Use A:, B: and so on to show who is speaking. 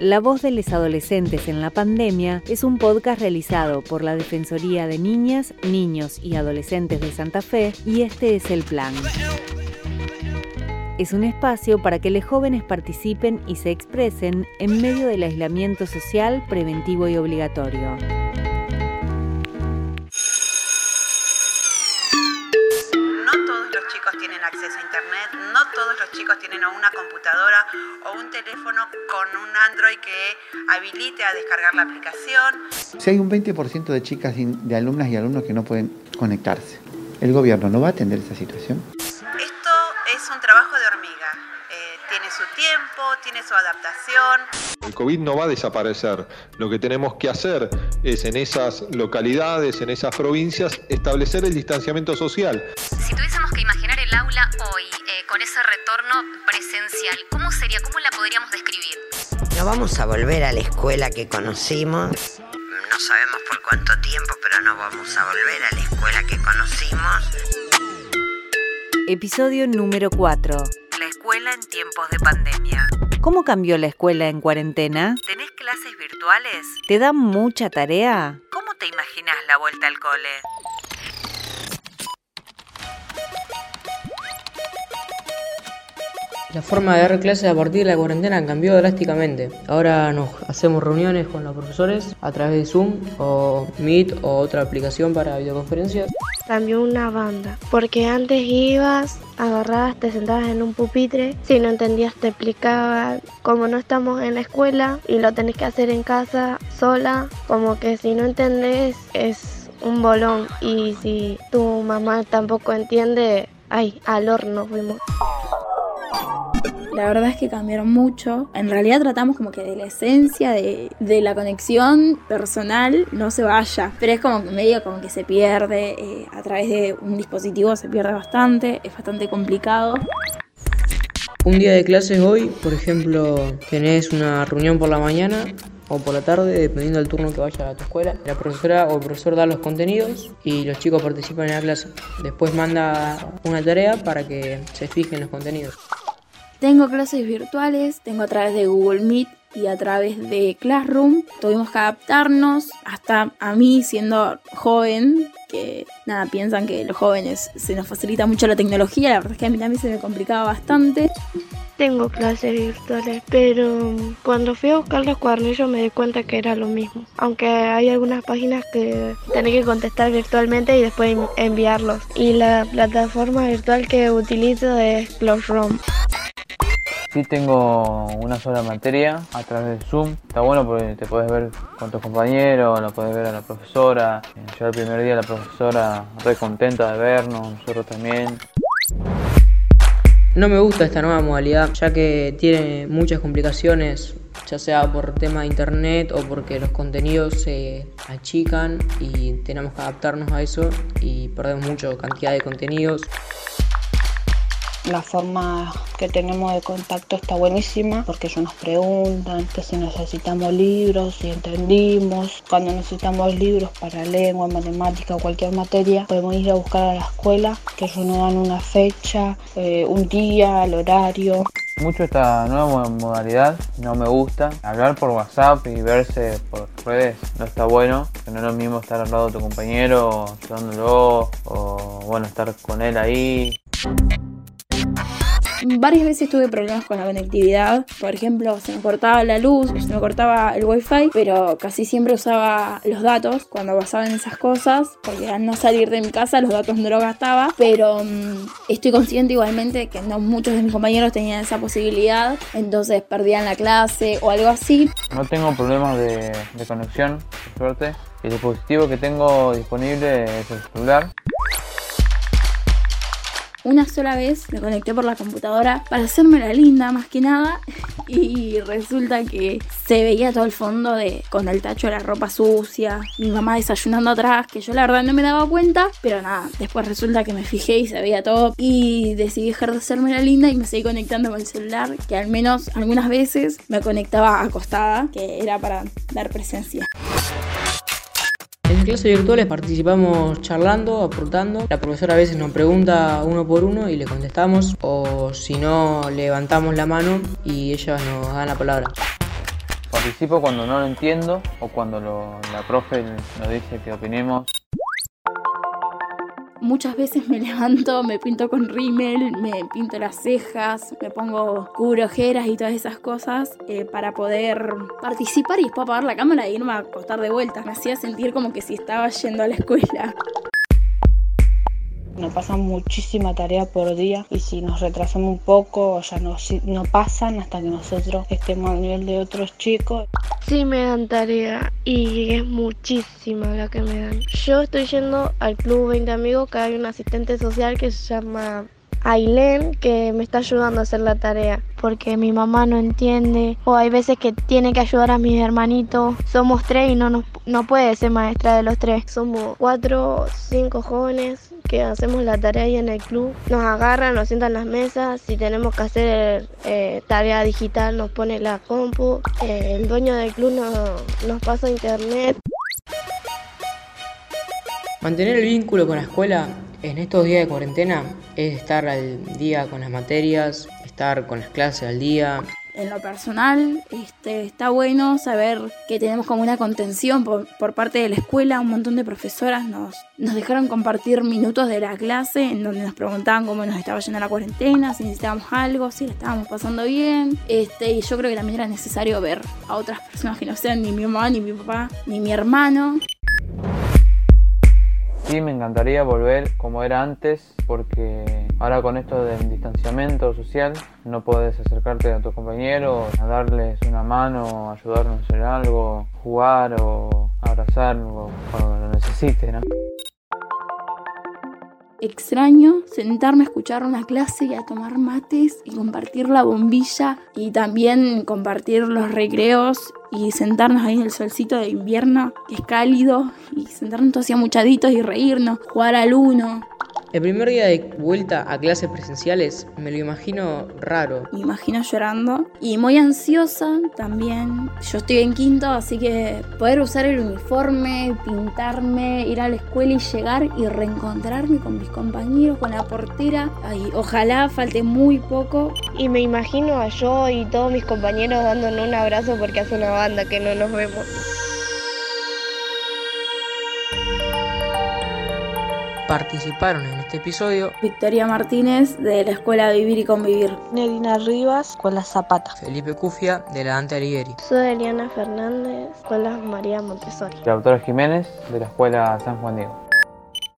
A: La voz de los adolescentes en la pandemia es un podcast realizado por la Defensoría de Niñas, Niños y Adolescentes de Santa Fe y este es el plan. Es un espacio para que los jóvenes participen y se expresen en medio del aislamiento social preventivo y obligatorio.
B: Chicos tienen una computadora o un teléfono con un Android que habilite a descargar la aplicación.
C: Si hay un 20% de chicas, de alumnas y alumnos que no pueden conectarse, ¿el gobierno no va a atender esa situación?
B: Esto es un trabajo de hormiga. Eh, tiene su tiempo, tiene su adaptación.
D: El COVID no va a desaparecer. Lo que tenemos que hacer es en esas localidades, en esas provincias, establecer el distanciamiento social.
E: Si tuviésemos que imaginar el aula hoy con ese retorno presencial, ¿cómo sería? ¿Cómo la podríamos describir?
F: No vamos a volver a la escuela que conocimos. No sabemos por cuánto tiempo, pero no vamos a volver a la escuela que conocimos.
A: Episodio número 4.
B: La escuela en tiempos de pandemia.
A: ¿Cómo cambió la escuela en cuarentena?
B: ¿Tenés clases virtuales?
A: ¿Te dan mucha tarea?
B: ¿Cómo te imaginas la vuelta al cole?
G: La forma de dar clases a partir de la cuarentena cambió drásticamente. Ahora nos hacemos reuniones con los profesores a través de Zoom o Meet o otra aplicación para videoconferencias.
H: Cambió una banda, porque antes ibas, agarrabas, te sentabas en un pupitre, si no entendías te explicaba, como no estamos en la escuela y lo tenés que hacer en casa sola, como que si no entendés es un bolón y si tu mamá tampoco entiende, ay, al horno fuimos.
I: La verdad es que cambiaron mucho. En realidad tratamos como que de la esencia de, la conexión personal no se vaya. Pero es como medio como que se pierde. Eh, a través de un dispositivo se pierde bastante. Es bastante complicado.
G: Un día de clases hoy, por ejemplo, tenés una reunión por la mañana o por la tarde, dependiendo del turno que vaya a tu escuela. La profesora o el profesor da los contenidos y los chicos participan en la clase. Después manda una tarea para que se fijen los contenidos.
I: Tengo clases virtuales, tengo a través de Google Meet y a través de Classroom. Tuvimos que adaptarnos, hasta a mí siendo joven, que nada, piensan que los jóvenes se nos facilita mucho la tecnología, la verdad es que a mí también se me complicaba bastante.
H: Tengo clases virtuales, pero cuando fui a buscar los cuadernillos me di cuenta que era lo mismo. Aunque hay algunas páginas que tenés que contestar virtualmente y después enviarlos. Y la plataforma virtual que utilizo es Classroom.
J: Sí tengo una sola materia a través de Zoom. Está bueno porque te puedes ver con tus compañeros, lo puedes ver a la profesora. Yo el primer día la profesora re contenta de vernos, nosotros también.
G: No me gusta esta nueva modalidad ya que tiene muchas complicaciones, ya sea por tema de internet o porque los contenidos se achican y tenemos que adaptarnos a eso y perdemos mucha cantidad de contenidos.
K: La forma que tenemos de contacto está buenísima porque ellos nos preguntan que si necesitamos libros, si entendimos. Cuando necesitamos libros para lengua, matemática o cualquier materia, podemos ir a buscar a la escuela, que ellos nos dan una fecha, eh, un día, el horario.
J: Mucho esta nueva modalidad no me gusta. Hablar por WhatsApp y verse por redes no está bueno. Que no es lo mismo estar al lado de tu compañero, ayudándolo o bueno, estar con él ahí.
I: Varias veces tuve problemas con la conectividad. Por ejemplo, se me cortaba la luz, se me cortaba el wifi, pero casi siempre usaba los datos cuando pasaban esas cosas, porque al no salir de mi casa los datos no los gastaba. Pero mm, estoy consciente igualmente que no muchos de mis compañeros tenían esa posibilidad, entonces perdían la clase o algo así.
J: No tengo problemas de, de conexión, por suerte. El dispositivo que tengo disponible es el celular.
I: Una sola vez me conecté por la computadora para hacerme la linda más que nada y resulta que se veía todo el fondo de con el tacho de la ropa sucia, mi mamá desayunando atrás, que yo la verdad no me daba cuenta, pero nada, después resulta que me fijé y se veía todo y decidí dejar de hacerme la linda y me seguí conectando con el celular, que al menos algunas veces me conectaba acostada, que era para dar presencia.
G: En clases virtuales participamos charlando, aportando. La profesora a veces nos pregunta uno por uno y le contestamos, o si no, levantamos la mano y ella nos da la palabra.
J: Participo cuando no lo entiendo o cuando la profe nos dice que opinemos.
I: Muchas veces me levanto, me pinto con rímel, me pinto las cejas, me pongo cubro ojeras y todas esas cosas eh, para poder participar y después apagar la cámara e irme a acostar de vuelta. Me hacía sentir como que si estaba yendo a la escuela.
K: Nos pasan muchísima tarea por día y si nos retrasamos un poco ya no, si- no pasan hasta que nosotros estemos al nivel de otros chicos.
H: Sí me dan tarea y es muchísima la que me dan. Yo estoy yendo al Club 20 Amigos que hay un asistente social que se llama Ailén que me está ayudando a hacer la tarea porque mi mamá no entiende o hay veces que tiene que ayudar a mis hermanitos. Somos tres y no, nos, no puede ser maestra de los tres. Somos cuatro o cinco jóvenes que hacemos la tarea ahí en el club. Nos agarran, nos sientan en las mesas. Si tenemos que hacer eh, tarea digital nos pone la compu. Eh, el dueño del club nos pasa internet.
G: Mantener el vínculo con la escuela en estos días de cuarentena es estar al día con las materias, estar con las clases al día.
I: En lo personal, este, está bueno saber que tenemos como una contención por, por parte de la escuela. Un montón de profesoras nos, nos dejaron compartir minutos de la clase en donde nos preguntaban cómo nos estaba yendo la cuarentena, si necesitábamos algo, si la estábamos pasando bien. Este, y yo creo que también era necesario ver a otras personas que no sean ni mi mamá, ni mi papá, ni mi hermano.
J: Sí, me encantaría volver como era antes, porque ahora con esto del distanciamiento social no puedes acercarte a tus compañeros, a darles una mano, ayudarnos hacer algo, jugar o abrazar cuando lo necesites, ¿no?
I: Extraño sentarme a escuchar una clase y a tomar mates y compartir la bombilla y también compartir los recreos y sentarnos ahí en el solcito de invierno que es cálido y sentarnos todos así amuchaditos y reírnos, jugar al uno.
G: El primer día de vuelta a clases presenciales me lo imagino raro.
I: Me imagino llorando y muy ansiosa también. Yo estoy en quinto, así que poder usar el uniforme, pintarme, ir a la escuela y llegar y reencontrarme con mis compañeros, con la portera. Ay, ojalá falte muy poco.
H: Y me imagino a yo y todos mis compañeros dándonos un abrazo porque hace una banda que no nos vemos.
G: Participaron en este episodio
I: Victoria Martínez de la Escuela Vivir y Convivir.
K: Nerina Rivas con la Zapata.
G: Felipe Cufia de la Dante Alighieri.
H: Soy Eliana Fernández, Escuela María Montessori.
J: La autora Jiménez de la Escuela San Juan Diego.